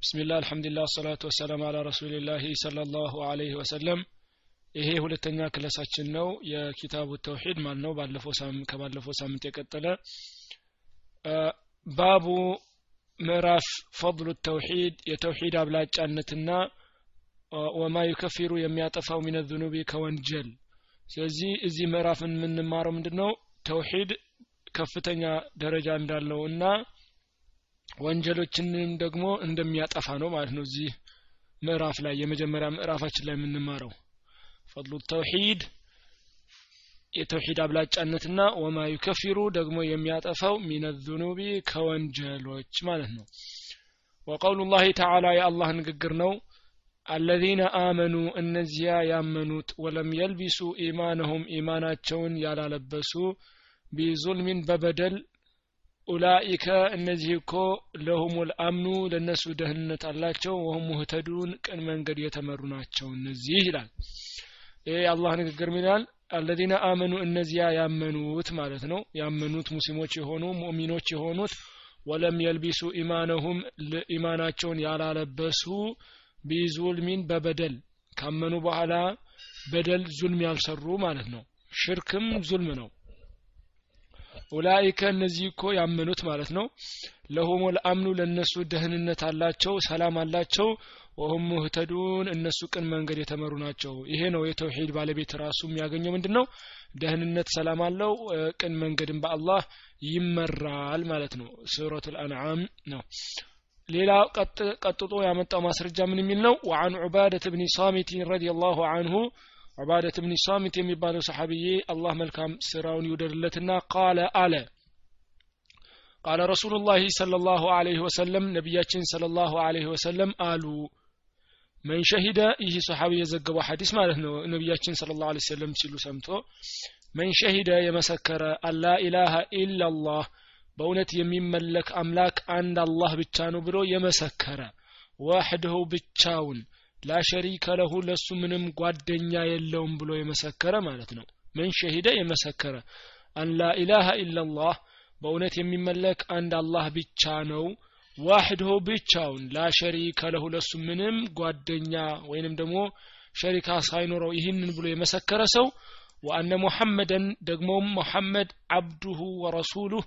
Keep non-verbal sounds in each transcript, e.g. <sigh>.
ብስሚላህ አልሐምዱሊላህ ሰላቱ ወሰላም አላ ረሱሊላህ ሰለላሁ ዐለይሂ ወሰለም። ይሄ ሁለተኛ ክለሳችን ነው። የኪታቡ ተውሂድ ማለት ነው። ባለፈው ከባለፈው ሳምንት የቀጠለ ባቡ ምዕራፍ ፈضሉ ተውሂድ የተውሂድ አብላጫነትና ወማ ዩከፊሩ የሚያጠፋው ሚነ ዙኑቢ ከወንጀል። ስለዚህ እዚህ ምዕራፍን የምንማረው ምንድን ነው ተውሂድ ከፍተኛ ደረጃ እንዳለው እና ወንጀሎችንም ደግሞ እንደሚያጠፋ ነው ማለት ነው እዚህ ምዕራፍ ላይ የመጀመሪያ ምዕራፋችን ላይ የምንማረው። ፈضሉ ተውሂድ የተውሂድ አብላጫነትና ወማ ዩከፊሩ ደግሞ የሚያጠፋው ሚነ ዙኑቢ ከወንጀሎች ማለት ነው። ወቀውሉ ላህ ተዓላ የአላህ ንግግር ነው። አለዚነ አመኑ እነዚያ ያመኑት ወለም የልቢሱ ኢማነሁም ኢማናቸውን ያላለበሱ ቢዙልሚን በበደል ኡላኢከ እነዚህ እኮ ለሁም ልአምኑ ለእነሱ ደህንነት አላቸው ወሁም ሙህተዱን ቅን መንገድ የተመሩ ናቸው እነዚህ ይላል። ይህ የአላህ ንግግር ሚላል አለዚነ አመኑ እነዚያ ያመኑት ማለት ነው። ያመኑት ሙስሊሞች የሆኑ ሙእሚኖች የሆኑት ወለም የልቢሱ ኢማነሁም ኢማናቸውን ያላለበሱ ቢዙልሚን በበደል ካመኑ በኋላ በደል ዙልም ያልሰሩ ማለት ነው። ሽርክም ዙልም ነው ኡላኢከ እነዚህ እኮ ያመኑት ማለት ነው። ለሁም ልአምኑ ለእነሱ ደህንነት አላቸው ሰላም አላቸው። ወሁም ሙህተዱን እነሱ ቅን መንገድ የተመሩ ናቸው። ይሄ ነው የተውሂድ ባለቤት ራሱ የሚያገኘው ምንድን ነው ደህንነት ሰላም አለው ቅን መንገድን በአላህ ይመራል ማለት ነው። ሱረቱ ልአንዓም ነው። ሌላ ቀጥጦ ያመጣው ማስረጃ ምን የሚል ነው? ወአን ዑባደት ብኒ ሳሚቲን ረዲ ላሁ አንሁ ዑባደት ብኒ ሳሚት የሚባለው ሰሓብዬ አላህ መልካም ስራውን ይውደድለትና ቃለ አለ። ቃለ ረሱሉላሂ ሰለላሁ ዐለይሂ ወሰለም ነቢያችን ሰለላሁ ዐለይሂ ወሰለም አሉ። መን ሸሂደ ይህ ሰሓቢ የዘገበው ሐዲስ ማለት ነው። ነቢያችን ስለ ላሁ ሰለም ሲሉ ሰምቶ መን ሸሂደ የመሰከረ አላ ኢላሃ ኢላላህ በእውነት የሚመለክ አምላክ አንድ አላህ ብቻ ነው ብሎ የመሰከረ ዋሕድሁ ብቻውን ላሸሪከ ለሁ ለሱ ምንም ጓደኛ የለውም ብሎ የመሰከረ ማለት ነው። ምን ሸሂደ የመሰከረ። አን ላኢላሃ ኢላላህ በእውነት የሚመለክ አንድ አላህ ብቻ ነው። ዋሕድሁ ብቻውን ላሸሪከ ለሁ ለሱ ምንም ጓደኛ ወይንም ደግሞ ሸሪካ ሳይኖረው ይህንን ብሎ የመሰከረ ሰው። ወአነ ሙሐመደን ደግሞም ሙሐመድ አብዱሁ ወረሱሉህ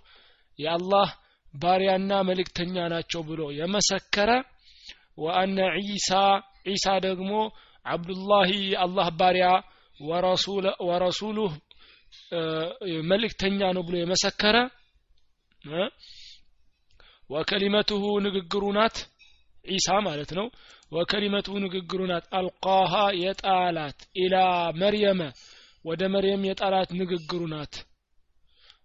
የአላህ ባሪያና መልእክተኛ ናቸው ብሎ የመሰከረ። ወአነ ዒሳ ዒሳ ደግሞ አብዱላሂ የአላህ ባሪያ ወረሱሉህ መልእክተኛ ነው ብሎ የመሰከረ ወከሊመትሁ ንግግሩ ናት ዒሳ ማለት ነው። ወከሊመትሁ ንግግሩ ናት አልቃሃ የጣላት ኢላ መርየመ ወደ መርየም የጣላት ንግግሩ ናት።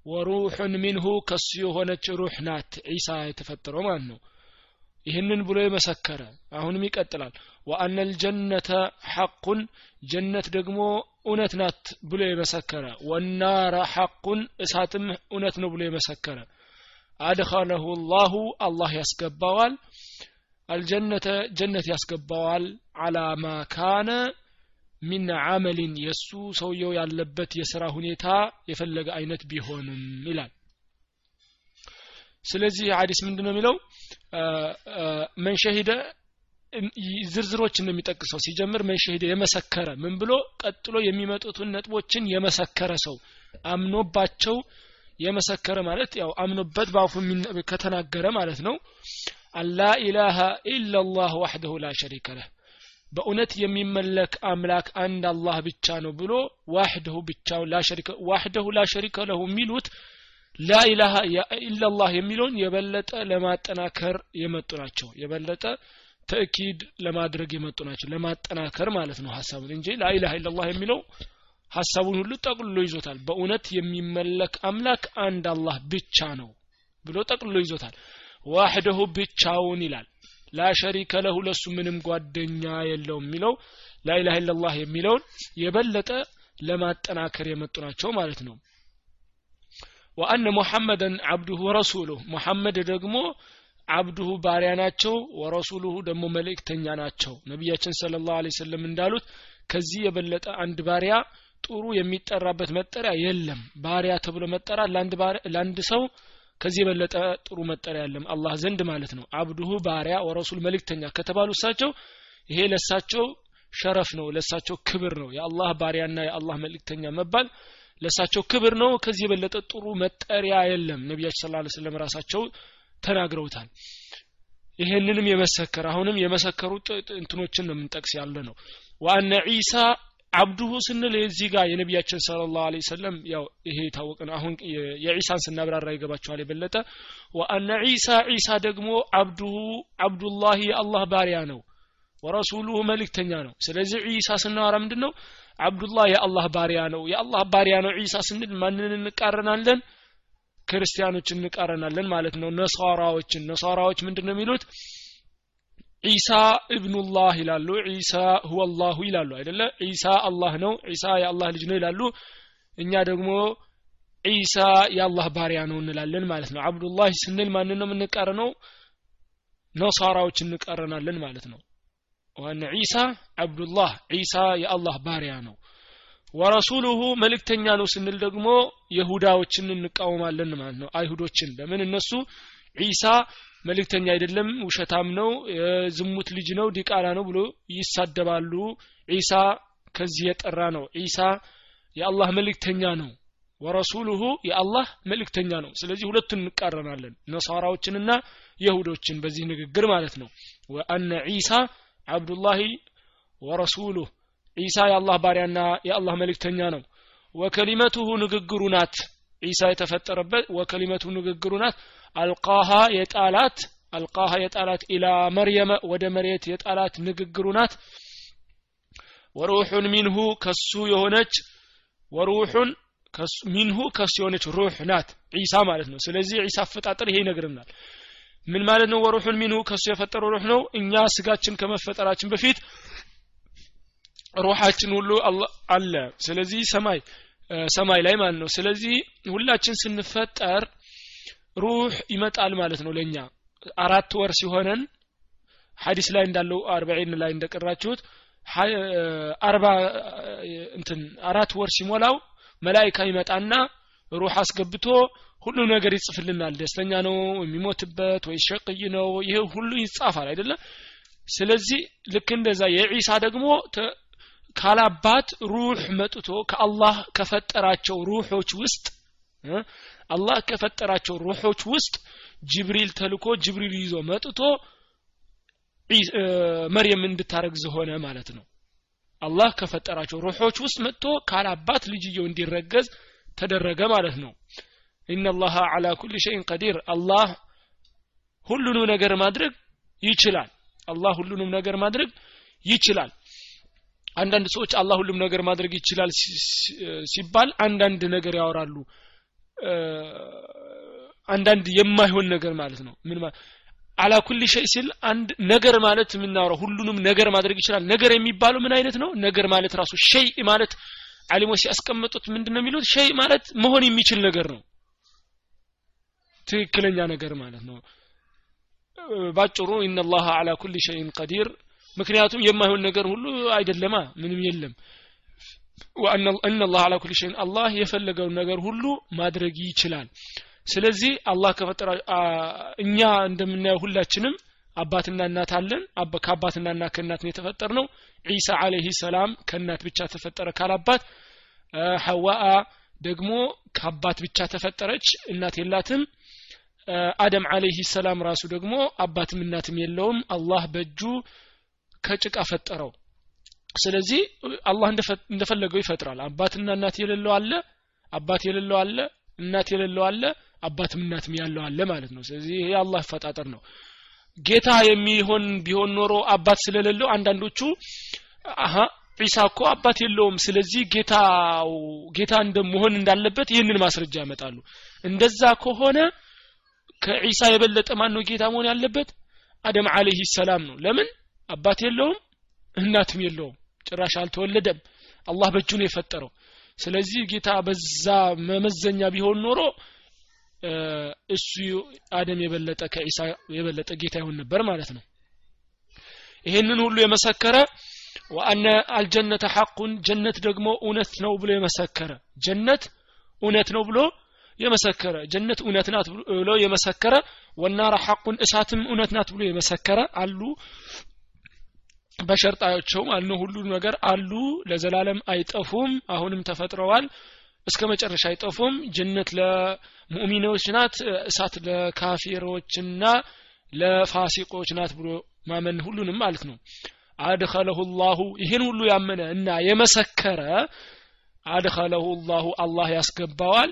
ወሩሑን ሚንሁ ከሱ የሆነች ሩህ ናት ዒሳ የተፈጠረው ማለት ነው። ይህንን ብሎ የመሰከረ አሁንም ይቀጥላል ወአነ ልጀነተ ሐቁን ጀነት ደግሞ እውነት ናት ብሎ የመሰከረ ወናረ ሐቁን እሳትም እውነት ነው ብሎ የመሰከረ አድኸለሁ ላሁ አላህ ያስገባዋል አልጀነተ ጀነት ያስገባዋል አላ ማ ካነ ሚን አመሊን የእሱ ሰውየው ያለበት የስራ ሁኔታ የፈለገ አይነት ቢሆንም ይላል ስለዚህ ሀዲስ ምንድን ነው የሚለው መን ዝርዝሮች ነው የሚጠቅሰው ሲጀምር መን ሸሂደ የመሰከረ ምን ብሎ ቀጥሎ የሚመጡትን ነጥቦችን የመሰከረ ሰው። አምኖባቸው የመሰከረ ማለት ያው አምኖበት በአፉ ከተናገረ ማለት ነው። አላ ኢላሃ ኢላላህ ዋሕደሁ ላ ሸሪከ ለህ። በእውነት የሚመለክ አምላክ አንድ አላህ ብቻ ነው ብሎ ዋሕደሁ ብቻው ላሸሪከ ዋሕደሁ ላሸሪከ ለሁ የሚሉት ላኢላሃ ኢላላህ የሚለውን የበለጠ ለማጠናከር የመጡ ናቸው። የበለጠ ተእኪድ ለማድረግ የመጡ ናቸው ለማጠናከር ማለት ነው ሀሳቡን እንጂ ላኢላሃ ኢላላህ የሚለው ሀሳቡን ሁሉ ጠቅልሎ ይዞታል። በእውነት የሚመለክ አምላክ አንድ አላህ ብቻ ነው ብሎ ጠቅልሎ ይዞታል። ዋሕደሁ ብቻውን ይላል። ላሸሪከ ለሁ ለሱ ምንም ጓደኛ የለውም የሚለው ላኢላሃ ኢላላህ የሚለውን የበለጠ ለማጠናከር የመጡ ናቸው ማለት ነው። ወአነ ሙሐመደን አብዱሁ ወረሱሉሁ። ሙሐመድ ደግሞ አብዱሁ ባሪያ ናቸው ወረሱሉሁ ደግሞ መልእክተኛ ናቸው። ነቢያችን ስለ ላሁ ሰለም እንዳሉት ከዚህ የበለጠ አንድ ባሪያ ጥሩ የሚጠራበት መጠሪያ የለም። ባሪያ ተብሎ መጠራት ለአንድ ሰው ከዚህ የበለጠ ጥሩ መጠሪያ የለም። አላህ ዘንድ ማለት ነው። አብዱሁ ባሪያ ወረሱል መልእክተኛ ከተባሉ እሳቸው ይሄ ለሳቸው ሸረፍ ነው ለሳቸው ክብር ነው። የአላህ ባሪያና የአላህ መልእክተኛ መባል ለሳቸው ክብር ነው። ከዚህ የበለጠ ጥሩ መጠሪያ የለም። ነቢያችን ስለ ላ ስለም ራሳቸው ተናግረውታል። ይሄንንም የመሰከር አሁንም የመሰከሩ እንትኖችን ነው የምንጠቅስ ያለ ነው። ዋነ ዒሳ አብዱሁ ስንል እዚህ ጋር የነቢያችን ስለ ላሁ ሰለም ያው ይሄ የታወቀ ነው። አሁን የዒሳን ስናብራራ ይገባቸዋል የበለጠ። ወአነ ዒሳ ዒሳ ደግሞ አብዱሁ አብዱላህ የአላህ ባሪያ ነው። ወረሱሉሁ መልእክተኛ ነው። ስለዚህ ዒሳ ስናወራ ምንድን ነው አብዱላህ የአላህ ባሪያ ነው። የአላህ ባሪያ ነው ዒሳ ስንል ማንን እንቃረናለን ክርስቲያኖች እንቃረናለን ማለት ነው። ነሳራዎችን ነሳራዎች ምንድን ነው የሚሉት? ዒሳ እብኑላህ ይላሉ። ዒሳ ሁወ አላሁ ይላሉ አይደለ? ዒሳ አላህ ነው። ዒሳ የአላህ ልጅ ነው ይላሉ። እኛ ደግሞ ዒሳ የአላህ ባሪያ ነው እንላለን ማለት ነው። አብዱላህ ስንል ማንን ነው የምንቃረነው? ነሳራዎች እንቃረናለን ማለት ነው። ዋነ ዒሳ አብዱላህ ዒሳ የአላህ ባሪያ ነው ወረሱሉሁ መልእክተኛ ነው ስንል ደግሞ የሁዳዎችን እንቃወማለን ማለት ነው። አይሁዶችን ለምን እነሱ ዒሳ መልእክተኛ አይደለም ውሸታም ነው የዝሙት ልጅ ነው ዲቃላ ነው ብሎ ይሳደባሉ። ዒሳ ከዚህ የጠራ ነው። ዒሳ የአላህ መልእክተኛ ነው። ወረሱሉሁ የአላህ መልእክተኛ ነው። ስለዚህ ሁለቱን እንቃረናለን ነሳራዎችንና የሁዶችን በዚህ ንግግር ማለት ነው። ወአነ ዒሳ አብዱላሂ ወረሱሉህ ዒሳ የአላህ ባሪያና የአላህ መልእክተኛ ነው። ወከሊመቱሁ ንግግሩ ናት። ዒሳ የተፈጠረበት ወከሊመቱ ንግግሩ ናት። አልቃሃ የጣላት አልቃሃ የጣላት ኢላ መርየመ ወደ መሬት የጣላት ንግግሩ ናት። ወሩሑን ሚንሁ ከሱ የሆነች ወሩሑን ሚንሁ ከሱ የሆነች ሩህ ናት። ዒሳ ማለት ነው። ስለዚህ ዒሳ አፈጣጠር ይሄ ይነግርናል ምን ማለት ነው? ወሩሑን ሚንሁ ከሱ የፈጠረው ሩህ ነው። እኛ ስጋችን ከመፈጠራችን በፊት ሩሃችን ሁሉ አለ። ስለዚህ ሰማይ ሰማይ ላይ ማለት ነው። ስለዚህ ሁላችን ስንፈጠር ሩህ ይመጣል ማለት ነው ለኛ አራት ወር ሲሆነን ሀዲስ ላይ እንዳለው አርባዒን ላይ እንደቀራችሁት አርባ እንትን አራት ወር ሲሞላው መላይካ ይመጣና ሩህ አስገብቶ ሁሉ ነገር ይጽፍልናል። ደስተኛ ነው የሚሞትበት ወይ ሸቅይ ነው? ይሄ ሁሉ ይጻፋል አይደለም ስለዚህ ልክ እንደዛ የዒሳ ደግሞ ካላባት ሩህ መጥቶ ከአላህ ከፈጠራቸው ሩሖች ውስጥ አላህ ከፈጠራቸው ሩሖች ውስጥ ጅብሪል ተልኮ ጅብሪል ይዞ መጥቶ መርየም እንድታረግዝ ሆነ ማለት ነው። አላህ ከፈጠራቸው ሩሖች ውስጥ መጥቶ ካላባት ልጅየው እንዲረገዝ ተደረገ ማለት ነው። ኢነላሃ አላ ኩል ሸይን ቀዲር። አላህ ሁሉንም ነገር ማድረግ ይችላል። አላህ ሁሉንም ነገር ማድረግ ይችላል አንዳንድ ሰዎች አላህ ሁሉም ነገር ማድረግ ይችላል ሲባል አንዳንድ ነገር ያወራሉ። አንዳንድ የማይሆን ነገር ማለት ነው። ምን አላ ኩል ሸይ ሲል አንድ ነገር ማለት የምናወራው ሁሉንም ነገር ማድረግ ይችላል። ነገር የሚባለው ምን አይነት ነው? ነገር ማለት ራሱ ሸይ ማለት አሊሞች ሲያስቀምጡት ምንድን ነው የሚሉት? ሸይ ማለት መሆን የሚችል ነገር ነው። ትክክለኛ ነገር ማለት ነው። ባጭሩ ኢነላሃ አላ ኩል ሸይን ቀዲር ምክንያቱም የማይሆን ነገር ሁሉ አይደለማ ምንም የለም። ወአን አላህ አላ ኩል ሸይን አላህ የፈለገውን ነገር ሁሉ ማድረግ ይችላል። ስለዚህ አላህ ከፈጠራ እኛ እንደምናየው ሁላችንም አባትና እናት አለን። ከአባትና እናት ከእናት ነው የተፈጠር ነው ዒሳ አለህ ሰላም ከእናት ብቻ ተፈጠረ ካላባት ሐዋአ ደግሞ ከአባት ብቻ ተፈጠረች እናት የላትም። አደም አለህ ሰላም ራሱ ደግሞ አባትም እናትም የለውም። አላህ በእጁ ከጭቃ ፈጠረው። ስለዚህ አላህ እንደፈለገው ይፈጥራል። አባትና እናት የሌለው አለ አባት የሌለው አለ እናት የሌለው አለ አባትም እናትም ያለው አለ ማለት ነው። ስለዚህ ይሄ አላህ አፈጣጠር ነው። ጌታ የሚሆን ቢሆን ኖሮ አባት ስለሌለው አንዳንዶቹ አሀ ዒሳ እኮ አባት የለውም። ስለዚህ ጌታው ጌታ እንደመሆን እንዳለበት ይህንን ማስረጃ ያመጣሉ። እንደዛ ከሆነ ከዒሳ የበለጠ ማን ነው ጌታ መሆን ያለበት? አደም አለይሂ ሰላም ነው። ለምን አባት የለውም እናትም የለውም። ጭራሽ አልተወለደም። አላህ በእጁ ነው የፈጠረው። ስለዚህ ጌታ በዛ መመዘኛ ቢሆን ኖሮ እሱ አደም የበለጠ ከኢሳ የበለጠ ጌታ ይሆን ነበር ማለት ነው። ይህንን ሁሉ የመሰከረ ወአነ አልጀነተ ሐቁን ጀነት ደግሞ እውነት ነው ብሎ የመሰከረ ጀነት እውነት ነው ብሎ የመሰከረ ጀነት እውነት ናት ብሎ የመሰከረ ወናራ ሐቁን እሳትም እውነት ናት ብሎ የመሰከረ አሉ በሸርጣቸው ማለት ነው ሁሉ ነገር አሉ። ለዘላለም አይጠፉም። አሁንም ተፈጥረዋል። እስከ መጨረሻ አይጠፉም። ጀነት ለሙእሚኖች ናት እሳት ለካፊሮችና ለፋሲቆች ናት ብሎ ማመን ሁሉንም ማለት ነው። አድኸለሁ ላሁ ይህን ሁሉ ያመነ እና የመሰከረ አድኸለሁ ላሁ አላህ ያስገባዋል።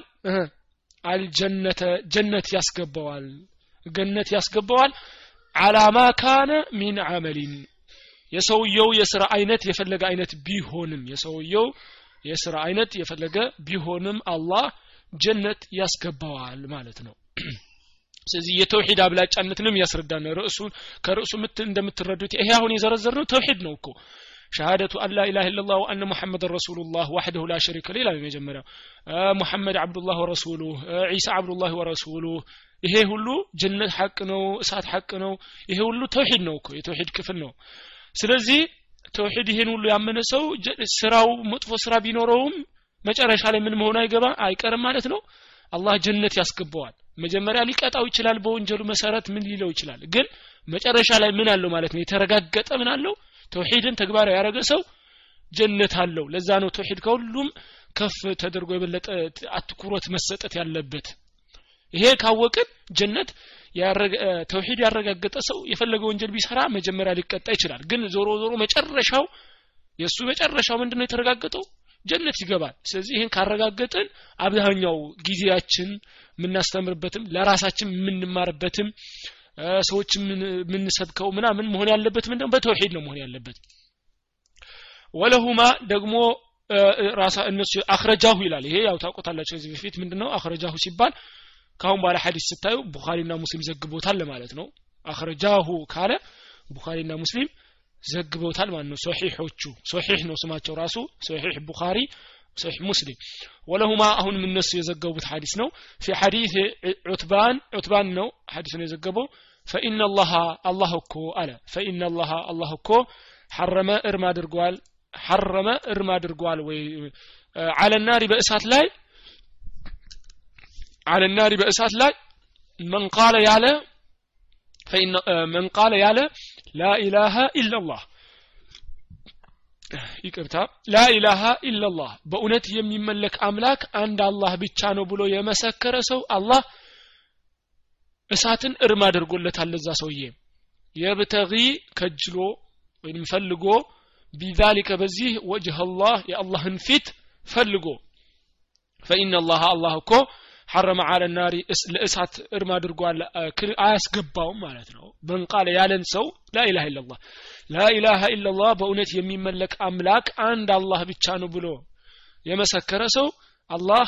አልጀነተ ጀነት ያስገባዋል። ገነት ያስገባዋል። አላማ ካነ ሚን አመሊን የሰውየው የስራ አይነት የፈለገ አይነት ቢሆንም የሰውየው የስራ አይነት የፈለገ ቢሆንም አላህ ጀነት ያስገባዋል ማለት ነው። <clears throat> ስለዚህ የተውሂድ አብላጫነትንም ያስረዳን። ርዕሱ ከርዕሱ እንደምትረዱት ይሄ አሁን የዘረዘር ተውሂድ ነው እኮ። ሸሃደቱ አን ላ ኢላha ኢላላህ ወአነ ሙሐመድን ረሱሉላህ ወህደሁ ላ ሸሪከ ሌላ የመጀመሪያው ሙሐመድ አብዱላህ ወረሱሉህ ዒሳ አብዱላህ ወረሱሉህ ይሄ ሁሉ ጀነት ሐቅ ነው እሳት ሐቅ ነው ይሄ ሁሉ ተውሂድ ነው እኮ። የተውሂድ ክፍል ነው ስለዚህ ተውሂድ ይሄን ሁሉ ያመነ ሰው ስራው መጥፎ ስራ ቢኖረውም መጨረሻ ላይ ምን መሆኑ አይገባ አይቀርም ማለት ነው። አላህ ጀነት ያስገባዋል። መጀመሪያ ሊቀጣው ይችላል። በወንጀሉ መሰረት ምን ሊለው ይችላል? ግን መጨረሻ ላይ ምን አለው ማለት ነው? የተረጋገጠ ምን አለው? ተውሂድን ተግባራዊ ያደረገ ሰው ጀነት አለው። ለዛ ነው ተውሂድ ከሁሉም ከፍ ተደርጎ የበለጠ አትኩሮት መሰጠት ያለበት። ይሄ ካወቅን ጀነት ተውሂድ ያረጋገጠ ሰው የፈለገ ወንጀል ቢሰራ መጀመሪያ ሊቀጣ ይችላል። ግን ዞሮ ዞሮ መጨረሻው የእሱ መጨረሻው ምንድነው የተረጋገጠው? ጀነት ይገባል። ስለዚህ ይህን ካረጋገጥን አብዛኛው ጊዜያችን የምናስተምርበትም ለራሳችን የምንማርበትም ሰዎች የምንሰብከው ምናምን መሆን ያለበት ምንድነው? በተውሂድ ነው መሆን ያለበት። ወለሁማ ደግሞ ራሳ እነሱ አክረጃሁ ይላል። ይሄ ያው ታውቆታላችሁ ከዚህ በፊት ምንድነው አክረጃሁ ሲባል ካሁን በኋላ ሐዲስ ስታዩ ቡኻሪና ሙስሊም ዘግቦታል ለማለት ነው። أخرجاه ካለ ቡኻሪና ሙስሊም ዘግበውታል ማለት ነው። ሶሒሖቹ ሶሒሕ ነው ስማቸው ራሱ። ሶሒሕ ቡኻሪ ሶሒሕ ሙስሊም። ولهما አሁንም እነሱ የዘገቡት ሐዲስ ነው። في حديث عتبان ዑትባን ነው ሐዲሱን የዘገበው። فإن الله አላህ እኮ አለ። فإن الله አላህ እኮ حرم እርም አድርጓል حرم እርም አድርጓል ወይ? አለ ናሪ በእሳት ላይ አለ ናሪ በእሳት ላይ መን ቃለ ያለ መን ቃለ ያለ ላኢላሃ ኢላላህ ይቅርታ። ላኢላሃ ኢላላህ በእውነት የሚመለክ አምላክ አንድ አላህ ብቻ ነው ብሎ የመሰከረ ሰው አላህ እሳትን እርም አድርጎለታል። ለዛ ሰውዬ የብተጊ ከጅሎ ወይም ፈልጎ ቢዛሊከ በዚህ ወጅህ አላህ የአላህን ፊት ፈልጎ። ፈኢነ አላህ አላህ እኮ ሐረመ አለ ናሪ ለእሳት እርም አድርጓል። አያስገባውም ማለት ነው። በንቃለ ያለን ሰው ላኢላሃ ኢላላህ ላኢላሃ ኢላላህ በእውነት የሚመለክ አምላክ አንድ አላህ ብቻ ነው ብሎ የመሰከረ ሰው አላህ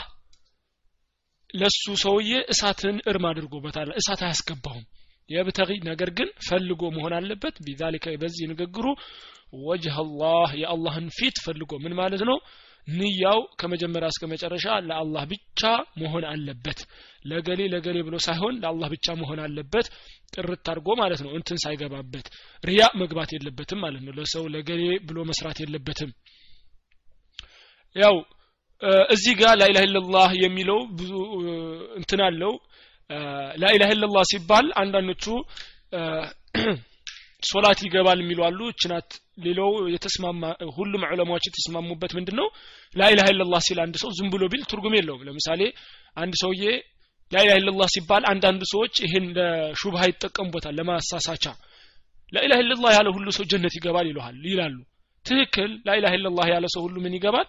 ለሱ ሰውዬ እሳትን እርም አድርጎበታል። እሳት አያስገባውም። የብተጊ ነገር ግን ፈልጎ መሆን አለበት። ቢዛሊከ በዚህ ንግግሩ ወጅህ አላህ የአላህን ፊት ፈልጎ ምን ማለት ነው ንያው ከመጀመሪያ እስከ መጨረሻ ለአላህ ብቻ መሆን አለበት። ለገሌ ለገሌ ብሎ ሳይሆን ለአላህ ብቻ መሆን አለበት። ጥርት አድርጎ ማለት ነው እንትን ሳይገባበት ሪያ መግባት የለበትም ማለት ነው። ለሰው ለገሌ ብሎ መስራት የለበትም። ያው እዚህ ጋር ላኢላህ ኢላላህ የሚለው ብዙ እንትን አለው። ላኢላህ ኢላላህ ሲባል አንዳንዶቹ ሶላት ይገባል የሚሉ አሉ። እችናት ሌላው የተስማማ ሁሉም ዑለማዎች የተስማሙበት ምንድን ነው ኢላላህ ሲል አንድ ሰው ዝም ብሎ ቢል ትርጉም የለውም። ለምሳሌ አንድ ሰውዬ ላኢላህ ኢላላህ ሲባል አንዳንድ ሰዎች ይህን ለሹብሃ ይጠቀሙበታል ለማሳሳቻ። ላኢላህ ኢላላህ ያለ ሁሉ ሰው ጀነት ይገባል ይለሃል ይላሉ። ትክክል ላኢላህ ኢላላህ ያለ ሰው ሁሉ ምን ይገባል?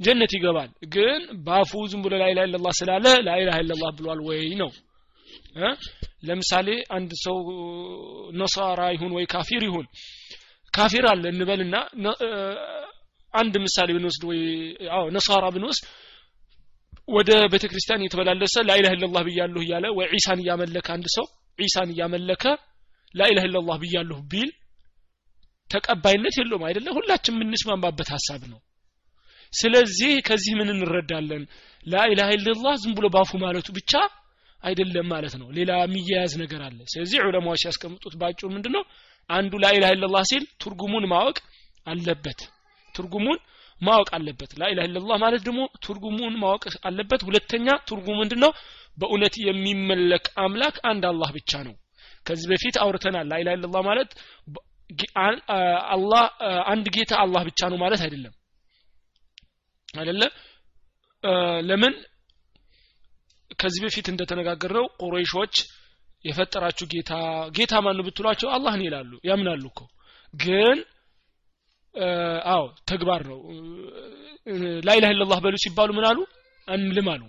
ጀነት ይገባል። ግን ባፉ ዝም ብሎ ላኢላህ ኢላላህ ስላለ ላኢላህ ኢላላህ ብሏል ወይ ነው ለምሳሌ አንድ ሰው ነሳራ ይሁን ወይ ካፊር ይሁን ካፊር አለ እንበልና አንድ ምሳሌ ብንወስድ ወይ አዎ ነሳራ ብንወስድ ወደ ቤተ ክርስቲያን እየተመላለሰ ላኢላህ ኢላላህ ብያለሁ እያለ ወይ ዒሳን እያመለከ አንድ ሰው ዒሳን እያመለከ ላኢላህ ኢላላህ ብያለሁ ቢል ተቀባይነት የለውም አይደለ? ሁላችን የምንስማማበት ሀሳብ ነው። ስለዚህ ከዚህ ምን እንረዳለን? ላኢላህ ኢላላህ ዝም ብሎ ባፉ ማለቱ ብቻ አይደለም ማለት ነው። ሌላ የሚያያዝ ነገር አለ። ስለዚህ ዑለማዎች ሲያስቀምጡት ባጭሩ ምንድነው? አንዱ ላኢላህ ኢላላህ ሲል ትርጉሙን ማወቅ አለበት። ትርጉሙን ማወቅ አለበት። ላኢላህ ኢላላህ ማለት ደግሞ ትርጉሙን ማወቅ አለበት። ሁለተኛ ትርጉሙ ምንድነው? በእውነት የሚመለክ አምላክ አንድ አላህ ብቻ ነው። ከዚህ በፊት አውርተናል። ላኢላህ ኢላላህ ማለት አላህ አንድ ጌታ አላህ ብቻ ነው ማለት አይደለም። አይደለ? ለምን ከዚህ በፊት እንደተነጋገርነው ቁረይሾች የፈጠራችሁ ጌታ ጌታ ማን ብትሏቸው አላህን ይላሉ ያምናሉ እኮ። ግን አዎ ተግባር ነው። ላኢላህ ኢላላህ በሉ ሲባሉ ምን አሉ? አንልም አሉ።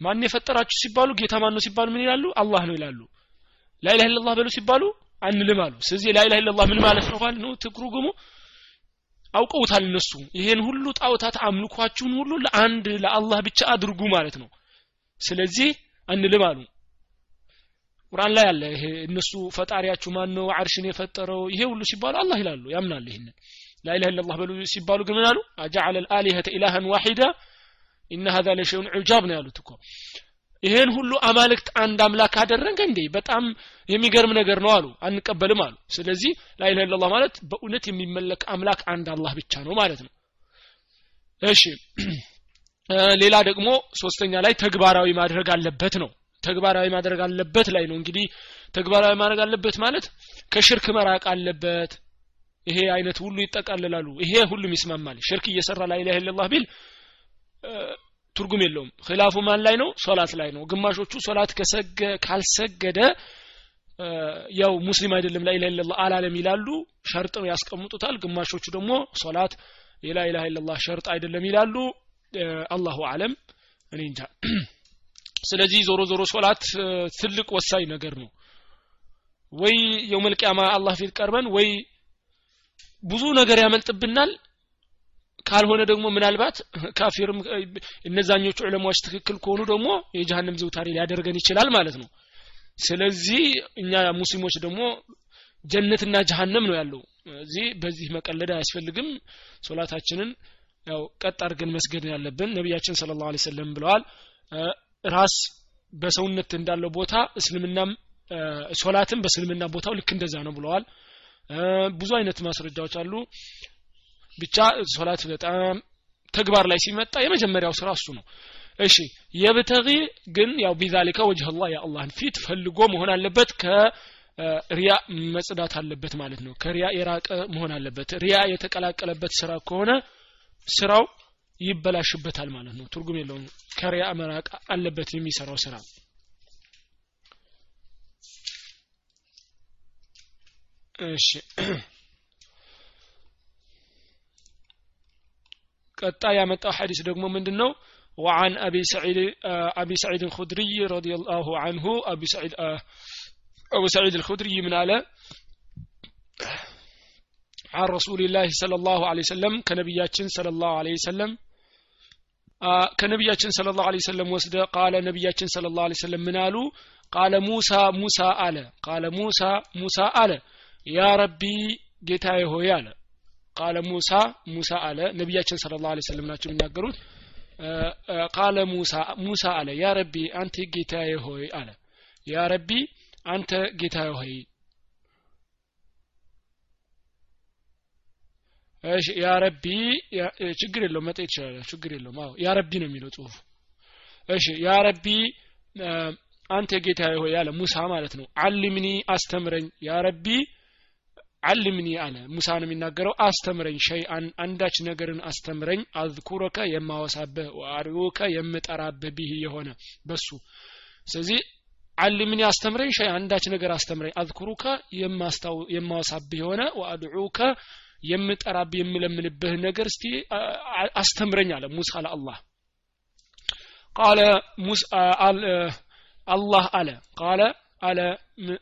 ማን የፈጠራችሁ ሲባሉ ጌታ ማን ነው ሲባሉ ምን ይላሉ? አላህ ነው ይላሉ። ላኢላህ ኢላላህ በሉ ሲባሉ አንልም አሉ። ስለዚህ ላኢላህ ኢላላህ ምን ማለት ነው ማለት ነው? ትርጉሙ አውቀውታል እነሱ። ይሄን ሁሉ ጣውታት አምልኳችሁን ሁሉ ለአንድ ለአላህ ብቻ አድርጉ ማለት ነው። ስለዚህ አንልም አሉ። ቁርአን ላይ አለ ይሄ እነሱ ፈጣሪያችሁ ማን ነው አርሽን የፈጠረው? ይሄ ሁሉ ሲባሉ አላህ ይላሉ ያምናል ይሄንን። ላኢላህ ኢላላህ በሉ ሲባሉ ግን አሉ? አጀዐለ አልአሊሀተ ኢላሃን ዋሂዳ ኢነ ሀዛ ለሸይኡን ዑጃብ ነው ያሉት እኮ ይሄን ሁሉ አማልክት አንድ አምላክ አደረገ እንዴ? በጣም የሚገርም ነገር ነው አሉ። አንቀበልም አሉ። ስለዚህ ላኢላሃ ኢላላህ ማለት በእውነት የሚመለክ አምላክ አንድ አላህ ብቻ ነው ማለት ነው። እሺ። <clears throat> ሌላ ደግሞ ሶስተኛ ላይ ተግባራዊ ማድረግ አለበት ነው። ተግባራዊ ማድረግ አለበት ላይ ነው እንግዲህ። ተግባራዊ ማድረግ አለበት ማለት ከሽርክ መራቅ አለበት። ይሄ አይነት ሁሉ ይጠቃልላሉ ይሄ ሁሉም ይስማማል። ሽርክ እየሰራ ላኢላሃ ኢላላህ ቢል ትርጉም የለውም። ኺላፉ ማን ላይ ነው ሶላት ላይ ነው። ግማሾቹ ሶላት ካልሰገደ ያው ሙስሊም አይደለም ላኢላሃ ኢላላህ አላለም ይላሉ ሸርጥ ነው ያስቀምጡታል። ግማሾቹ ደግሞ ሶላት የላኢላሃ ኢላላህ ሸርጥ አይደለም ይላሉ። አላሁ አለም። እኔ እንጃ። <clears throat> ስለዚህ ዞሮ ዞሮ ሶላት ትልቅ ወሳኝ ነገር ነው። ወይ የውመልቂያማ አላህ ፊት ቀርበን ወይ ብዙ ነገር ያመልጥብናል ካልሆነ ደግሞ ምናልባት ካፊርም እነዛኞቹ ዑለማዎች ትክክል ከሆኑ ደግሞ የጀሃነም ዘውታሪ ሊያደርገን ይችላል ማለት ነው። ስለዚህ እኛ ሙስሊሞች ደግሞ ጀነትና ጀሃነም ነው ያለው። እዚህ በዚህ መቀለድ አያስፈልግም። ሶላታችንን ያው ቀጥ አድርገን መስገድ ያለብን። ነቢያችን ስለ ላሁ ሰለም ብለዋል ራስ በሰውነት እንዳለው ቦታ እስልምናም ሶላትም በእስልምና ቦታው ልክ እንደዛ ነው ብለዋል። ብዙ አይነት ማስረጃዎች አሉ ብቻ ሶላት በጣም ተግባር ላይ ሲመጣ የመጀመሪያው ስራ እሱ ነው። እሺ የብተጊ ግን ያው ቢዛሊካ ወጅህ አላህ የአላህን ፊት ፈልጎ መሆን አለበት ከሪያ መጽዳት አለበት ማለት ነው። ከሪያ የራቀ መሆን አለበት። ሪያ የተቀላቀለበት ስራ ከሆነ ስራው ይበላሽበታል ማለት ነው። ትርጉም የለውም ከሪያ መራቅ አለበት የሚሰራው ስራ። እሺ ቀጣይ ያመጣው ሐዲስ ደግሞ ምንድን ነው وعن أبي سعيد أبي سعيد الخدري رضي الله عنه أبي سعيد أبو سعيد الخدري من على عن رسول الله صلى الله عليه وسلم كنبياتين صلى الله عليه وسلم ከነቢያችን ስለ ላሁ ለ ሰለም ወስደ ቃለ ነቢያችን ስለ ላሁ ለ ሰለም ምን አሉ ቃለ ሙሳ ሙሳ አለ ቃለ ሙሳ ሙሳ አለ ያ ረቢ ጌታዬ ሆይ አለ ቃለ ሙሳ ሙሳ አለ። ነቢያችን ስለ ላሁ ሰለም ናቸው የሚናገሩት። ቃለ ሙሳ ሙሳ አለ። ያ ረቢ አንተ ጌታዬ ሆይ አለ። ያ ረቢ አንተ ጌታዬ ሆይ። እሺ ያ ረቢ ችግር የለው መጠ ይችላል ችግር የለውም። አዎ ያ ረቢ ነው የሚለው ጽሁፉ እሺ ያ ረቢ አንተ ጌታዬ ሆይ አለ ሙሳ ማለት ነው። አልምኒ አስተምረኝ። ያ ረቢ አልምኒ አለ። ሙሳ ነው የሚናገረው አስተምረኝ ሸይአን አንዳች ነገርን አስተምረኝ። አዝኩረከ የማወሳብህ ወአርዩከ የምጠራብህ ቢህ የሆነ በሱ። ስለዚህ አልምኒ አስተምረኝ ሸይ አንዳች ነገር አስተምረኝ። አዝኩሩከ የማወሳብህ የሆነ ወአድዑከ የምጠራብህ የምለምንብህ ነገር እስቲ አስተምረኝ አለ ሙሳ ለአላህ። ቃለ አላህ አለ። ቃለ አለ።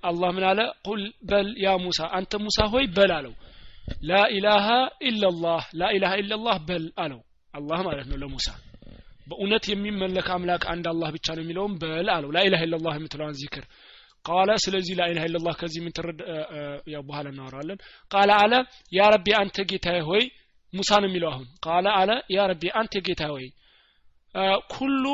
አላህ ምን አለ? ቁል በል ያ ሙሳ አንተ ሙሳ ሆይ በል አለው። ላኢላሃ ኢላላህ ላኢላሃ ኢላላህ በል አለው። አላህ ማለት ነው ለሙሳ። በእውነት የሚመለክ አምላክ አንድ አላህ ብቻ ነው የሚለውም በል አለው። ላኢላሃ ኢላላህ የምትለዋን ዚክር ቃለ። ስለዚህ ላኢላሃ ኢላላህ ከዚህ የምትረድ ያው በኋላ እናወራለን። ቃለ አለ ያ ረቢ አንተ ጌታዬ ሆይ ሙሳ ነው የሚለው አሁን። ቃለ አለ ያ ረቢ አንተ ጌታ ሆይ ኩሉ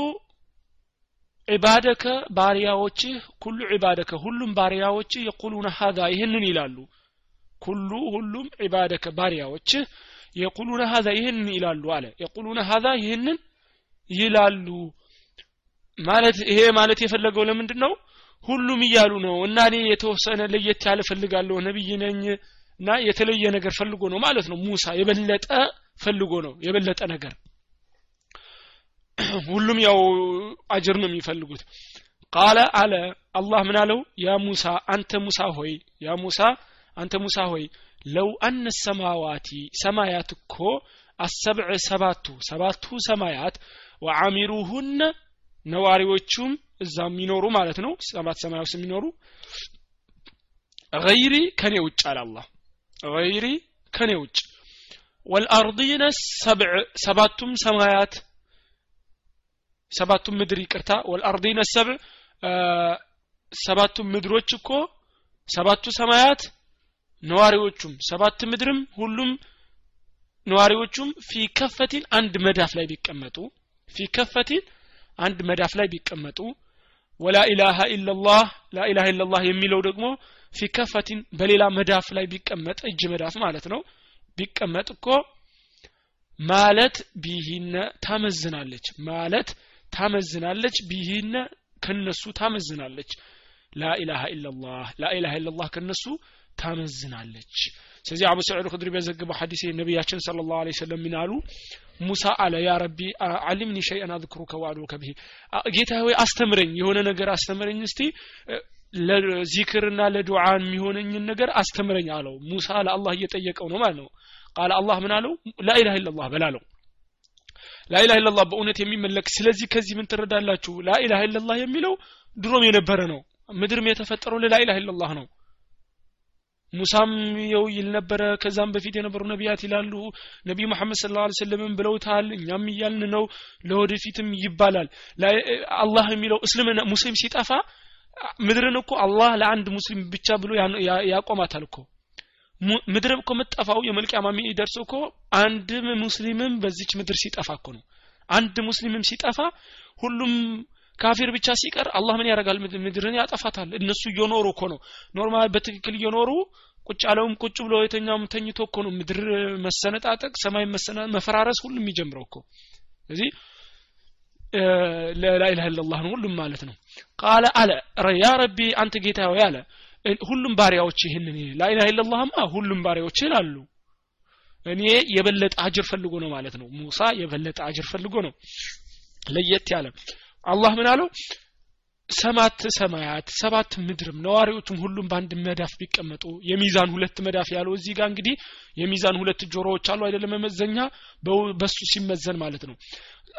ዒባደከ ባሪያዎችህ ኩሉ ዒባደከ ሁሉም ባሪያዎችህ የቁሉነ ሀዛ ይህንን ይላሉ። ኩሉ ሁሉም ዒባደከ ባሪያዎችህ የቁሉነ ሀዛ ይህንን ይላሉ አለ። የቁሉነ ሀዛ ይህንን ይላሉ። ማለት ይሄ ማለት የፈለገው ለምንድን ነው ሁሉም እያሉ ነው እና እኔ የተወሰነ ለየት ያለ ፈልጋለሁ ነብይ ነኝ እና የተለየ ነገር ፈልጎ ነው ማለት ነው። ሙሳ የበለጠ ፈልጎ ነው የበለጠ ነገር <clears throat> ሁሉም ያው አጅር ነው የሚፈልጉት። ቃለ አለ አላህ ምን አለው? ያ ሙሳ አንተ ሙሳ ሆይ ያ ሙሳ አንተ ሙሳ ሆይ ለው አነ ሰማዋቲ ሰማያት እኮ አሰብዕ ሰባቱ ሰባቱ ሰማያት ወአሚሩሁነ ነዋሪዎቹም እዛ የሚኖሩ ማለት ነው። ሰባት ሰማያ ውስጥ የሚኖሩ ገይሪ ከኔ ውጭ አለ አላህ። ከኔ ውጭ። ወልአርዲነ ሰባቱም ሰማያት ሰባቱም ምድር ይቅርታ። ወልአርዲነ ሰብዕ ሰባቱም ምድሮች እኮ ሰባቱ ሰማያት ነዋሪዎቹም ሰባት ምድርም ሁሉም ነዋሪዎቹም في كفة አንድ መዳፍ ላይ ቢቀመጡ في كفة አንድ መዳፍ ላይ ቢቀመጡ ولا إله إلا الله لا إله إلا الله የሚለው ደግሞ في كفة በሌላ መዳፍ ላይ ቢቀመጥ እጅ መዳፍ ማለት ነው። ቢቀመጥ እኮ مالت بهن ታመዝናለች። مالت ታመዝናለች። بهن ከነሱ ታመዝናለች። ላኢላሃ ኢላላህ ላኢላሃ ኢላላህ ከነሱ ታመዝናለች። ስለዚህ አቡ ሰዒድ ክድሪ በዘግበው ሐዲስ ነቢያችን ስለ ላሁ ለ ሰለም ሙሳ አለ ያ ረቢ አሊምኒ ሸይአን አذክሩከ ወአድዑከ ብሂ ጌታ ሆይ አስተምረኝ የሆነ ነገር አስተምረኝ እስቲ። ለዚክርና ለዱዓ የሚሆነኝን ነገር አስተምረኝ አለው። ሙሳ ለአላህ እየጠየቀው ነው ማለት ነው። ቃለ አላህ ምን አለው? ላኢላሃ ኢላላህ በላለው ላኢላሃ ኢላላህ በእውነት የሚመለክ ስለዚህ ከዚህ ምን ትረዳላችሁ? ላኢላሃ ኢላላህ የሚለው ድሮም የነበረ ነው። ምድርም የተፈጠረው ለላኢላሃ ኢላላህ ነው። ሙሳም የው ይል ነበረ ከዛም በፊት የነበሩ ነቢያት ይላሉ ነቢይ መሐመድ ስለ ላ ሰለምን ብለውታል እኛም እያልን ነው ለወደፊትም ይባላል። አላህ የሚለው እስልምና ሙስሊም ሲጠፋ ምድርን እኮ አላህ ለአንድ ሙስሊም ብቻ ብሎ ያቆማታል እኮ ምድር እኮ የምትጠፋው የመልቅያማ የሚደርሰው እኮ አንድም ሙስሊምም በዚች ምድር ሲጠፋ እኮ ነው። አንድ ሙስሊምም ሲጠፋ ሁሉም ካፊር ብቻ ሲቀር አላህ ምን ያደርጋል? ምድርን ያጠፋታል። እነሱ እየኖሩ እኮ ነው። normal በትክክል እየኖሩ ቁጭ ያለውም ቁጭ ብሎ የተኛውም ተኝቶ እኮ ነው። ምድር መሰነጣጠቅ ሰማይ መፈራረስ ሁሉም የሚጀምረው እኮ። ስለዚህ لا إله إلا الله ነው ሁሉም ማለት ነው። قال አለ يا رب አንተ ጌታ አለ ሁሉም ባሪያዎች ይህንን لا إله إلا الله ማ ሁሉም ባሪያዎች ይላሉ። እኔ የበለጠ አጅር ፈልጎ ነው ማለት ነው። ሙሳ የበለጠ አጅር ፈልጎ ነው። ለየት ያለ አላህ ምን አለው? ሰማት ሰማያት ሰባት ምድርም ነዋሪዎቹም ሁሉም በአንድ መዳፍ ቢቀመጡ የሚዛን ሁለት መዳፍ ያለው እዚህ ጋር እንግዲህ የሚዛን ሁለት ጆሮዎች አሉ አይደለም መመዘኛ? በሱ ሲመዘን ማለት ነው።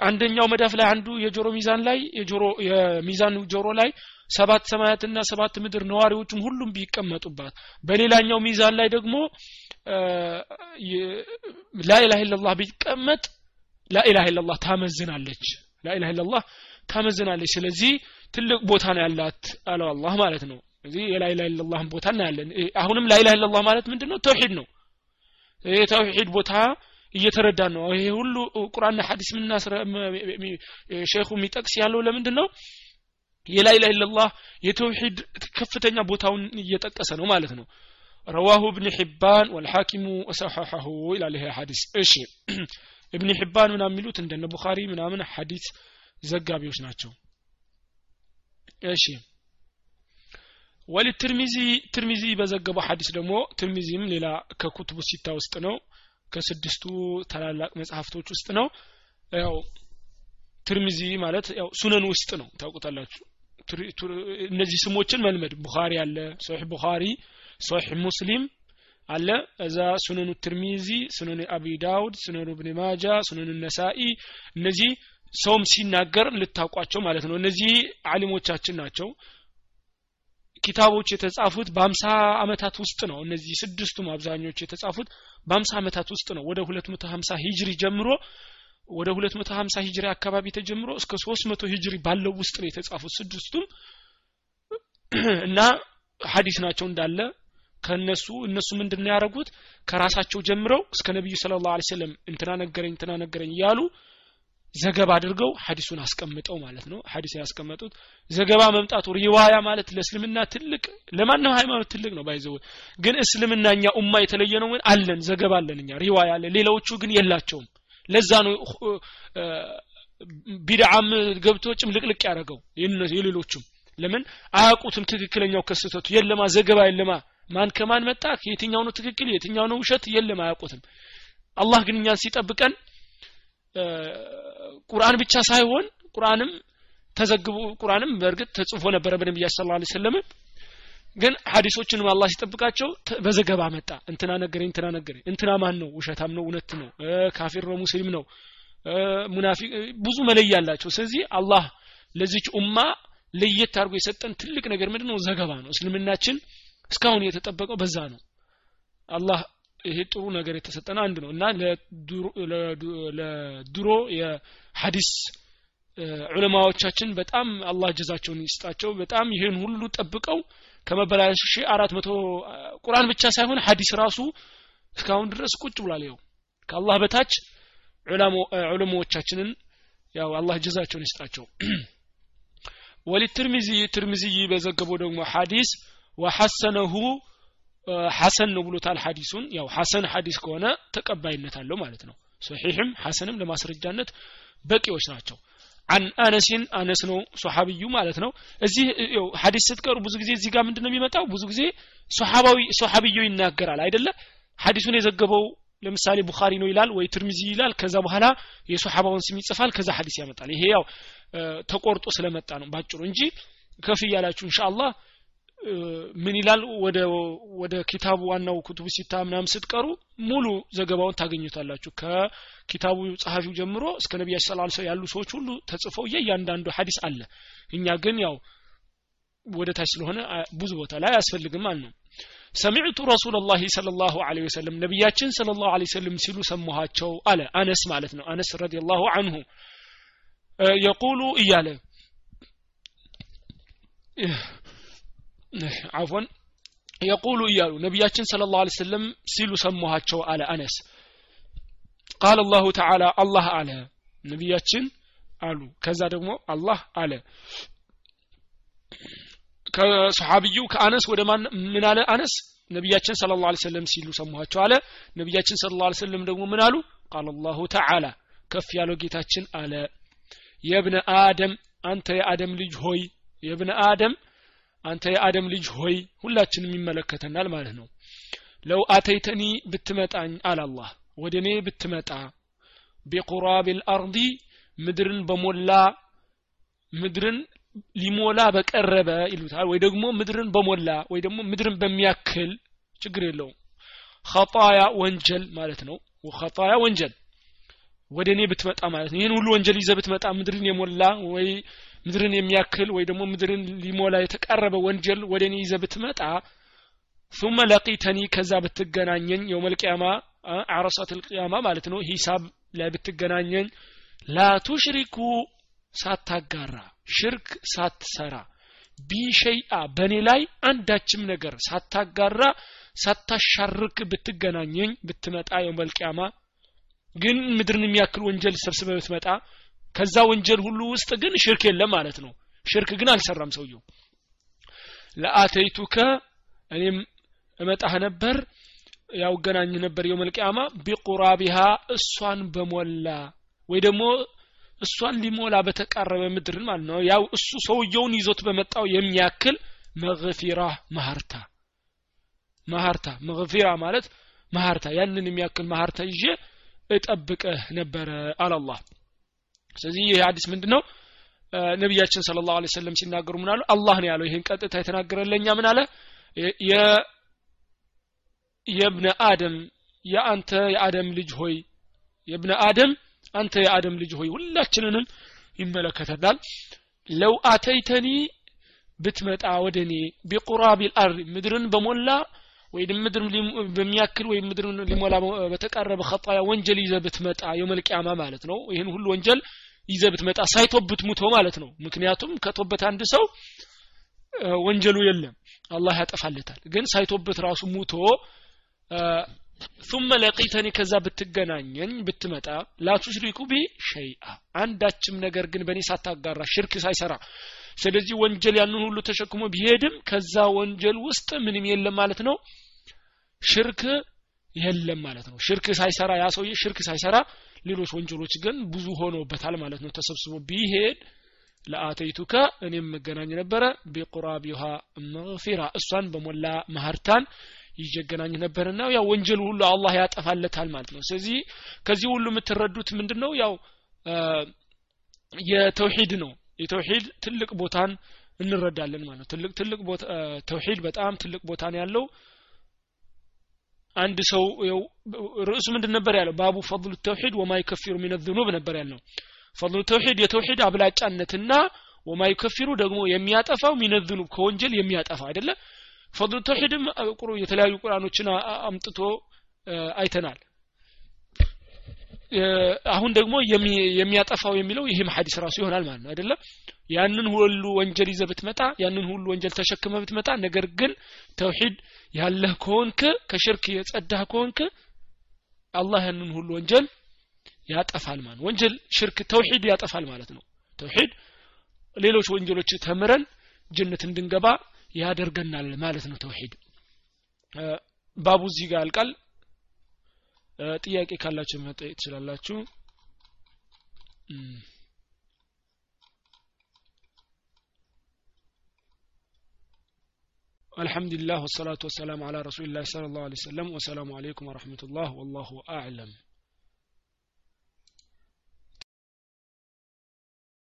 አንደኛው መዳፍ ላይ አንዱ የጆሮ ሚዛን ላይ የጆሮ የሚዛን ጆሮ ላይ ሰባት ሰማያትና ሰባት ምድር ነዋሪዎቹም ሁሉም ቢቀመጡባት። በሌላኛው ሚዛን ላይ ደግሞ ላኢላህ ኢላላህ ቢቀመጥ ላኢላህ ኢላላህ ታመዝናለች። ላኢላህ ኢላላህ ታመዝናለች። ስለዚህ ትልቅ ቦታ ነው ያላት አለው አላህ ማለት ነው። እዚህ የላኢላህ ኢላላህን ቦታ እናያለን። አሁንም ላኢላህ ኢላላህ ማለት ምንድነው? ተውሂድ ነው። ይህ ተውሂድ ቦታ እየተረዳ ነው። ይሄ ሁሉ ቁርአንና ሐዲስ ምናስረ ሼኹ የሚጠቅስ ያለው ለምንድን ነው የላኢላህ ኢላላህ የተውሂድ ከፍተኛ ቦታውን እየጠቀሰ ነው ማለት ነው። ረዋሁ እብን ሒባን ወልሐኪሙ ወሰሐሐሁ ይላል ይሄ ሐዲስ። እሺ እብን ሒባን ምናምን የሚሉት እንደነ ቡኻሪ ምናምን ሐዲስ ዘጋቢዎች ናቸው። እሺ ወልትርሚዚ ትርሚዚ በዘገበው ሐዲስ ደግሞ ትርሚዚም ሌላ ከኩቱቡ ሲታ ውስጥ ነው ከስድስቱ ታላላቅ መጽሐፍቶች ውስጥ ነው። ያው ትርሚዚ ማለት ያው ሱነን ውስጥ ነው። ታውቁታላችሁ እነዚህ ስሞችን መልመድ። ቡኻሪ አለ ሶሒህ ቡኻሪ ሶሒህ ሙስሊም አለ እዛ ሱነኑ ትርሚዚ ሱነኑ አቢ ዳውድ ሱነኑ ብን ማጃ ሱነኑ ነሳኢ እነዚህ ሰውም ሲናገር ልታውቋቸው ማለት ነው። እነዚህ አሊሞቻችን ናቸው። ኪታቦች የተጻፉት በአምሳ አመታት ውስጥ ነው። እነዚህ ስድስቱም አብዛኞቹ የተጻፉት በአምሳ አመታት ውስጥ ነው። ወደ ሁለት መቶ ሀምሳ ሂጅሪ ጀምሮ ወደ ሁለት መቶ ሀምሳ ሂጅሪ አካባቢ ተጀምሮ እስከ ሶስት መቶ ሂጅሪ ባለው ውስጥ ነው የተጻፉት ስድስቱም። <clears throat> እና ሀዲስ ናቸው እንዳለ ከነሱ እነሱ ምንድን ያደረጉት? ከራሳቸው ጀምረው እስከ ነቢዩ ስለ ላሁ ሰለም እንትና ነገረኝ እንትና ነገረኝ እያሉ ዘገባ አድርገው ሐዲሱን አስቀምጠው ማለት ነው። ሐዲስ ያስቀመጡት ዘገባ መምጣቱ ሪዋያ ማለት ለእስልምና ትልቅ ለማንም ሃይማኖት ትልቅ ነው። ባይዘው ግን እስልምና እኛ ኡማ የተለየ ነው አለን ዘገባ አለን እኛ። ሪዋያ አለ። ሌላዎቹ ግን የላቸውም ለዛ ነው ቢድዓም ገብቶ ጭምልቅልቅ ያደረገው የሌሎቹም። ለምን? አያውቁትም ትክክለኛው ከስተቱ የለማ ዘገባ የለማ ማን ከማን መጣ? የትኛው ነው ትክክል? የትኛው ነው ውሸት? የለም አያውቁትም። አላህ ግን እኛን ሲጠብቀን ቁርአን ብቻ ሳይሆን ቁርአንም ተዘግቦ ቁርአንም በእርግጥ ተጽፎ ነበረ በነቢያ ስ ላ ሰለም ግን ሀዲሶችንም አላህ ሲጠብቃቸው በዘገባ መጣ። እንትና ነገረኝ እንትና ነገረኝ። እንትና ማን ነው? ውሸታም ነው? እውነት ነው? ካፊር ነው? ሙስሊም ነው? ሙናፊቅ ብዙ መለያ አላቸው። ስለዚህ አላህ ለዚች ኡማ ለየት አድርጎ የሰጠን ትልቅ ነገር ምንድን ነው ዘገባ ነው። እስልምናችን እስካሁን የተጠበቀው በዛ ነው። አላህ ይሄ ጥሩ ነገር የተሰጠን አንድ ነው እና ለድሮ የሀዲስ ዑለማዎቻችን በጣም አላህ ጀዛቸውን ይስጣቸው። በጣም ይህን ሁሉ ጠብቀው ከመበላሽ ሺ አራት መቶ ቁርአን ብቻ ሳይሆን ሀዲስ ራሱ እስካሁን ድረስ ቁጭ ብሏል። ይው ከአላህ በታች ዑለማዎቻችንን ያው አላህ ጀዛቸውን ይስጣቸው። <clears throat> ወሊትርሚዚ ትርሚዝይ በዘገበው ደግሞ ሐዲስ ወሐሰነሁ ሐሰን ነው ብሎታል ሐዲሱን። ያው ሐሰን ሐዲስ ከሆነ ተቀባይነት አለው ማለት ነው። ሶሒሕም ሐሰንም ለማስረጃነት በቂዎች ናቸው عن أنس አነስ ነው ሶሐቢዩ ማለት ነው። እዚህ ሐዲስ ስትቀሩ ብዙ ጊዜ እዚህ ጋር ምንድነው የሚመጣው? ብዙ ጊዜ ሶሐባዊ ሶሐቢዩ ይናገራል አይደለ? ሐዲሱን የዘገበው ለምሳሌ ቡኻሪ ነው ይላል ወይ ትርሚዚ ይላል። ከዛ በኋላ የሶሐባውን ስም ይጽፋል ከዛ ሐዲስ ያመጣል። ይሄ ያው ተቆርጦ ስለመጣ ነው ባጭሩ። እንጂ ከፍ እያላችሁ ኢንሻአላህ ምን ይላል? ወደ ወደ ኪታቡ ዋናው ኩቱብ ሲታ ምናም ስትቀሩ ሙሉ ዘገባውን ታገኙታላችሁ። ከኪታቡ ጸሐፊው ጀምሮ እስከ ነቢያችን ሰለላሁ ዐለይሂ ያሉ ሰዎች ሁሉ ተጽፈው እያንዳንዱ ሐዲስ አለ። እኛ ግን ያው ወደ ታች ስለሆነ ብዙ ቦታ ላይ አያስፈልግም ማለት ነው። ሰሚዕቱ ረሱላላሂ ሰለላሁ ዐለይሂ ወሰለም ነቢያችን ሰለላሁ ዐለይሂ ወሰለም ሲሉ ሰማኋቸው አለ አነስ ማለት ነው። አነስ ረዲየላሁ አንሁ የቁሉ እያለ አፎን የቁሉ እያሉ ነቢያችን ስለ ላሁ ሰለም ሲሉ ሰማኋቸው አለ አነስ። ቃል አላሁ ተዓላ አላህ አለ ነቢያችን አሉ። ከዛ ደግሞ አላህ አለ። ከሰሓብዩ ከአነስ ወደ ማን ምን አለ አነስ? ነቢያችን ስለ ላሁ ሰለም ሲሉ ሰማኋቸው አለ። ነቢያችን ስለ ላሁ ሰለም ደግሞ ምን አሉ? ቃል አላሁ ተዓላ ከፍ ያለው ጌታችን አለ። የብነ አደም አንተ የአደም ልጅ ሆይ የብነ አደም አንተ የአደም ልጅ ሆይ ሁላችንም ይመለከተናል ማለት ነው። ለው አተይተኒ ብትመጣኝ አላላህ ወደ እኔ ብትመጣ ቢቁራብ ልአርዲ ምድርን በሞላ ምድርን ሊሞላ በቀረበ ይሉታል። ወይ ደግሞ ምድርን በሞላ ወይ ደግሞ ምድርን በሚያክል ችግር የለውም። ኸጣያ ወንጀል ማለት ነው። ኸጣያ ወንጀል ወደ እኔ ብትመጣ ማለት ነው። ይህን ሁሉ ወንጀል ይዘ ብትመጣ ምድርን የሞላ ወይ ምድርን የሚያክል ወይ ደግሞ ምድርን ሊሞላ የተቃረበ ወንጀል ወደ እኔ ይዘ ብትመጣ ثم ለቂተኒ ከዛ ብትገናኘኝ የውም አረሳት ልቅያማ ማለት ነው። ሂሳብ ላይ ብትገናኘኝ ላ ሳታጋራ ሽርክ ሳትሰራ ቢሸይአ በእኔ ላይ አንዳችም ነገር ሳታጋራ ሳታሻርክ ብትገናኘኝ ብትመጣ የውም ግን ምድርን የሚያክል ወንጀል ሰብስበ ብትመጣ ከዛ ወንጀል ሁሉ ውስጥ ግን ሽርክ የለም ማለት ነው። ሽርክ ግን አልሰራም ሰውየው። ለአተይቱከ እኔም እመጣህ ነበር ያው ገናኝ ነበር የውመልቅያማ ቢቁራቢሃ እሷን በሞላ ወይ ደግሞ እሷን ሊሞላ በተቃረበ ምድርን ማለት ነው። ያው እሱ ሰውየውን ይዞት በመጣው የሚያክል መግፊራ ማህርታ ማህርታ መግፊራ ማለት ማህርታ ያንን የሚያክል ማህርታ ይዤ እጠብቅህ ነበረ አላላህ ስለዚህ ይህ ሀዲስ ምንድነው? ነቢያችን ስለ ላሁ ሰለም ሲናገሩ ምን አሉ? አላህ ነው ያለው። ይህን ቀጥታ የተናገረለኛ ምን አለ? የብነ አደም የአንተ የአደም ልጅ ሆይ የብነ አደም አንተ የአደም ልጅ ሆይ ሁላችንንም ይመለከተናል። ለው አተይተኒ ብትመጣ ወደ እኔ بقراب الأرض ምድርን በሞላ ወይም ምድር በሚያክል ወይም ምድርን ሊሞላ በተቃረበ ኸጣያ ወንጀል ይዘ ብትመጣ የመልቅያማ ማለት ነው ይህን ሁሉ ወንጀል ይዘ ብትመጣ ሳይቶብት ሙቶ ማለት ነው ምክንያቱም ከቶበት አንድ ሰው ወንጀሉ የለም አላህ ያጠፋለታል ግን ሳይቶበት ራሱ ሙቶ ثم لقيتني ከዛ ብትገናኘኝ ብትመጣ ላ ቱሽሪኩ ቢ ሸይአ አንዳችም ነገር ግን በእኔ ሳታጋራ ሽርክ ሳይሰራ ስለዚህ ወንጀል ያንን ሁሉ ተሸክሞ ቢሄድም ከዛ ወንጀል ውስጥ ምንም የለም ማለት ነው። ሽርክ የለም ማለት ነው። ሽርክ ሳይሰራ ያ ሰውዬ ሽርክ ሳይሰራ ሌሎች ወንጀሎች ግን ብዙ ሆኖበታል ማለት ነው። ተሰብስቦ ቢሄድ ለአተይቱከ እኔም መገናኝ ነበረ። ቢቁራቢሃ መግፊራ እሷን በሞላ ማህርታን ይጀገናኝ ነበርና ያው ወንጀል ሁሉ አላህ ያጠፋለታል ማለት ነው። ስለዚህ ከዚህ ሁሉ የምትረዱት ምንድነው? ያው የተውሂድ ነው የተውሂድ ትልቅ ቦታን እንረዳለን ማለት ትልቅ ትልቅ ቦታ ተውሂድ በጣም ትልቅ ቦታን ያለው። አንድ ሰው ርዕሱ ምንድን ነበር ያለው? ባቡ ፈضሉ ተውሂድ ወማ ይከፊሩ ሚን ذኑብ ነበር ያለው። ፈضሉ ተውሂድ የተውሂድ አብላጫነትና ወማ ይከፊሩ ደግሞ የሚያጠፋው ሚን ذኑብ ከወንጀል የሚያጠፋ አይደለ? ፈضሉ ተውሂድም የተለያዩ ቁርአኖችን አምጥቶ አይተናል። አሁን ደግሞ የሚያጠፋው የሚለው ይህም ሀዲስ ራሱ ይሆናል ማለት ነው አይደለም ያንን ሁሉ ወንጀል ይዘ ብትመጣ ያንን ሁሉ ወንጀል ተሸክመ ብትመጣ ነገር ግን ተውሂድ ያለህ ከሆንክ ከሽርክ የጸዳህ ከሆንክ አላህ ያንን ሁሉ ወንጀል ያጠፋል ማለት ወንጀል ሽርክ ተውሂድ ያጠፋል ማለት ነው። ተውሂድ ሌሎች ወንጀሎች ተምረን ጀነት እንድንገባ ያደርገናል ማለት ነው ተውሂድ። ባቡ እዚህ ጋር ያልቃል ጥያቄ ካላችሁ መጠየቅ ትችላላችሁ الحمد لله والصلاة والسلام على رسول الله صلى الله عليه وسلم والسلام عليكم ورحمة الله والله أعلم